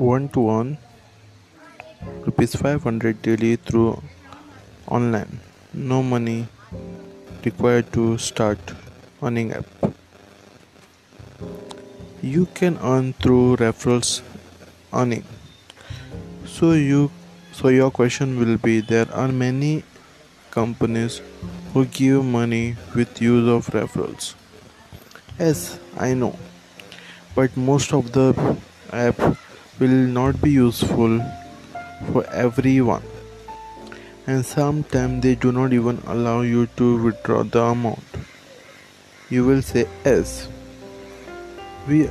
one to earn rupees 500 daily through online. No money required to start earning app. You can earn through referrals earning. So you so your question will be there are many companies who give money with use of referrals. Yes i know. But most of the app will not be useful for everyone. And sometimes they do not even allow you to withdraw the amount. You will say yes we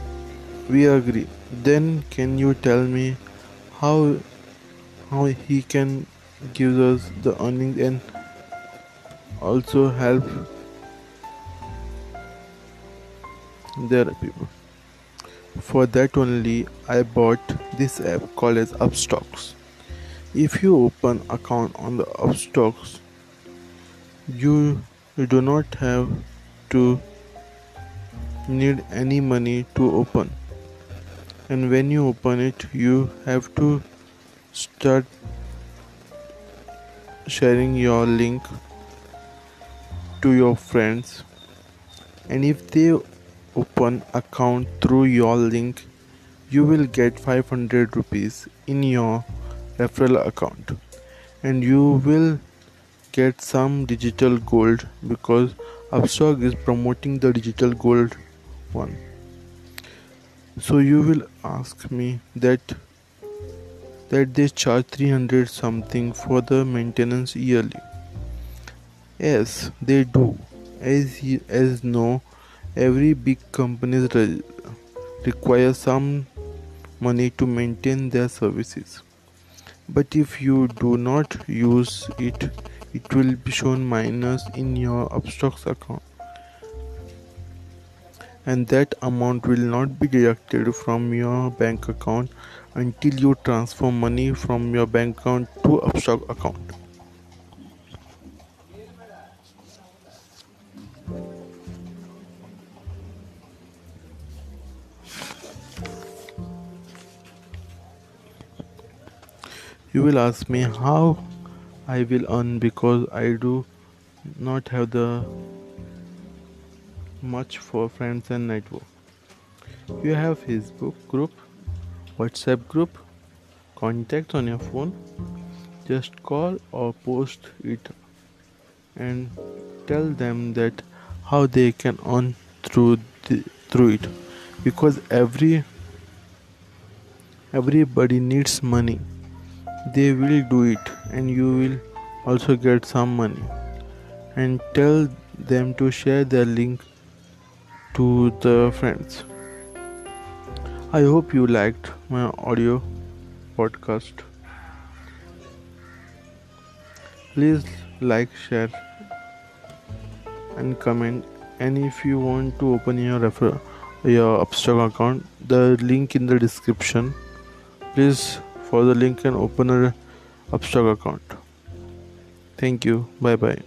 we agree. Then can you tell me how how he can give us the earnings and also help their people for that only I bought this app called as Upstox. If you open account on the Upstox, you, you do not have to need any money to open. And when you open it, you have to start sharing your link to your friends and if they open account through your link you will get 500 rupees in your referral account. And you will get some digital gold because Upstox is promoting the digital gold one. So you will ask me that that they charge 300 something for the maintenance yearly. Yes they do. As as no every big company re- requires some money to maintain their services. But if you do not use it it will be shown minus in your Upstox account. And that amount will not be deducted from your bank account until you transfer money from your bank account to Upstox account You will ask me how I will earn because I do not have the much for friends and network. You have Facebook group, WhatsApp group, contacts on your phone. Just call or post it and tell them that how they can earn through the, through it because every everybody needs money they will do it and you will also get some money. And tell them to share their link to the friends. I hope you liked my audio podcast. Please like share and comment. And if you want to open your refer your Upstox account the link in the description. Please for the link and open a Upstox account. Thank you. Bye bye.